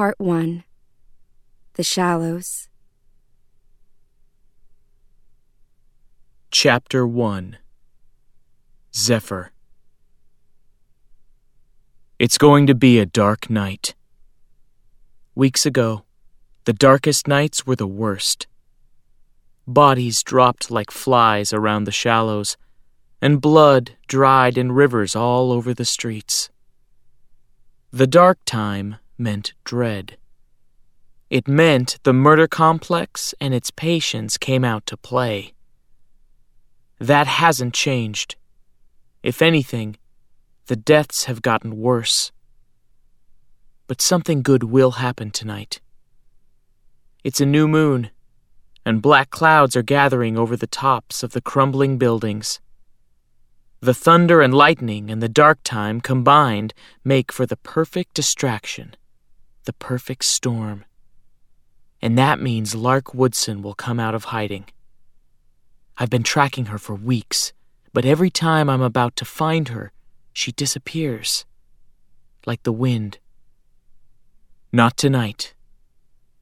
Part 1 The Shallows. Chapter 1 Zephyr It's going to be a dark night. Weeks ago, the darkest nights were the worst. Bodies dropped like flies around the shallows, and blood dried in rivers all over the streets. The dark time meant dread. It meant the murder complex and its patients came out to play. That hasn't changed. If anything, the deaths have gotten worse. But something good will happen tonight. It's a new moon, and black clouds are gathering over the tops of the crumbling buildings. The thunder and lightning and the dark time combined make for the perfect distraction, the perfect storm. And that means Lark Woodson will come out of hiding. I've been tracking her for weeks, but every time I'm about to find her, she disappears. Like the wind. Not tonight.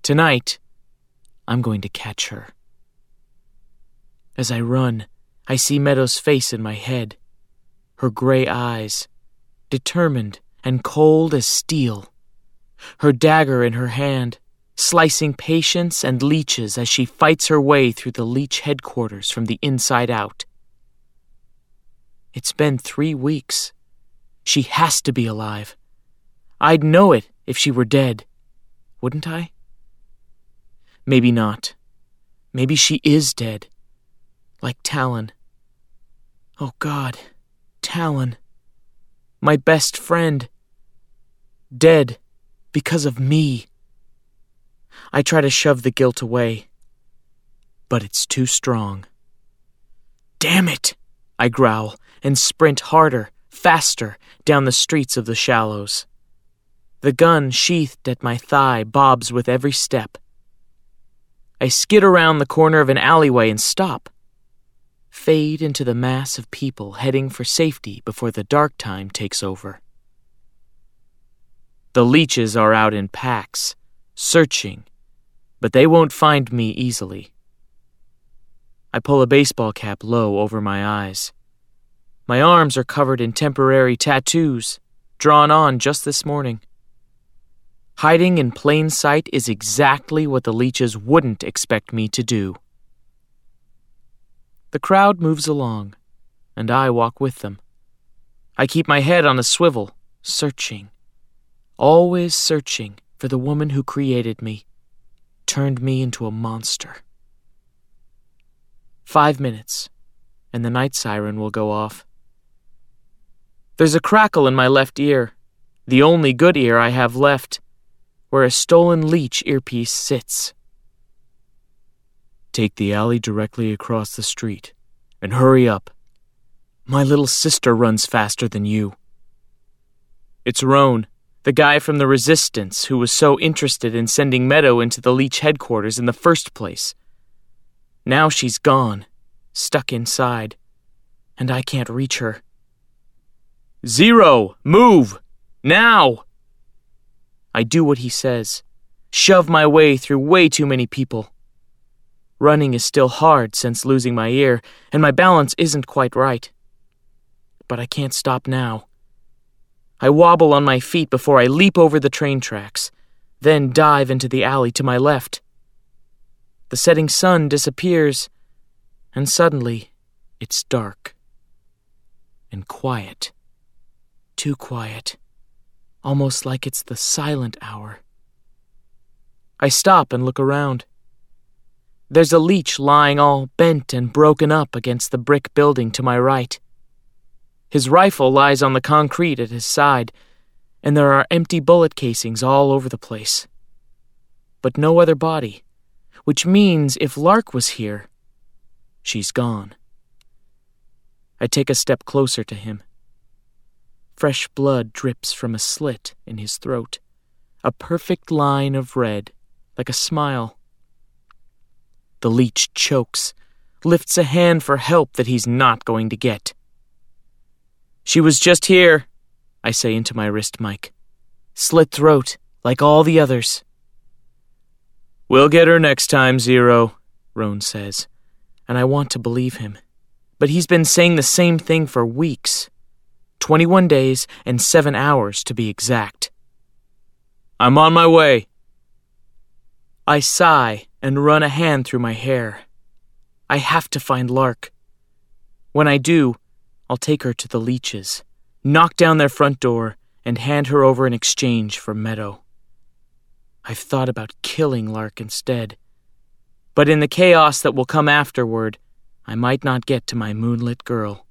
Tonight, I'm going to catch her. As I run, I see Meadow's face in my head her gray eyes, determined and cold as steel, her dagger in her hand, slicing patients and leeches as she fights her way through the leech headquarters from the inside out. It's been three weeks. She has to be alive. I'd know it if she were dead, wouldn't I? Maybe not. Maybe she is dead. Like Talon. Oh God. Talon, my best friend, dead because of me. I try to shove the guilt away, but it's too strong. Damn it! I growl and sprint harder, faster, down the streets of the shallows. The gun sheathed at my thigh bobs with every step. I skid around the corner of an alleyway and stop fade into the mass of people heading for safety before the dark time takes over. The leeches are out in packs, searching, but they won't find me easily. I pull a baseball cap low over my eyes. My arms are covered in temporary tattoos, drawn on just this morning. Hiding in plain sight is exactly what the leeches wouldn't expect me to do. The crowd moves along, and I walk with them. I keep my head on a swivel, searching, always searching for the woman who created me, turned me into a monster. Five minutes, and the night siren will go off. There's a crackle in my left ear, the only good ear I have left, where a stolen leech earpiece sits. Take the alley directly across the street. And hurry up. My little sister runs faster than you. It's Roan, the guy from the Resistance who was so interested in sending Meadow into the Leech headquarters in the first place. Now she's gone, stuck inside, and I can't reach her. Zero! Move! Now! I do what he says, shove my way through way too many people. Running is still hard since losing my ear, and my balance isn't quite right. But I can't stop now. I wobble on my feet before I leap over the train tracks, then dive into the alley to my left. The setting sun disappears, and suddenly it's dark and quiet. Too quiet, almost like it's the silent hour. I stop and look around. There's a leech lying all bent and broken up against the brick building to my right. His rifle lies on the concrete at his side, and there are empty bullet casings all over the place. But no other body, which means if Lark was here, she's gone. I take a step closer to him. Fresh blood drips from a slit in his throat, a perfect line of red, like a smile. The leech chokes, lifts a hand for help that he's not going to get. She was just here, I say into my wrist mic. Slit throat, like all the others. We'll get her next time, Zero, Roan says, and I want to believe him. But he's been saying the same thing for weeks 21 days and 7 hours to be exact. I'm on my way. I sigh and run a hand through my hair. I have to find Lark. When I do, I'll take her to the leeches, knock down their front door, and hand her over in exchange for Meadow. I've thought about killing Lark instead. But in the chaos that will come afterward, I might not get to my moonlit girl.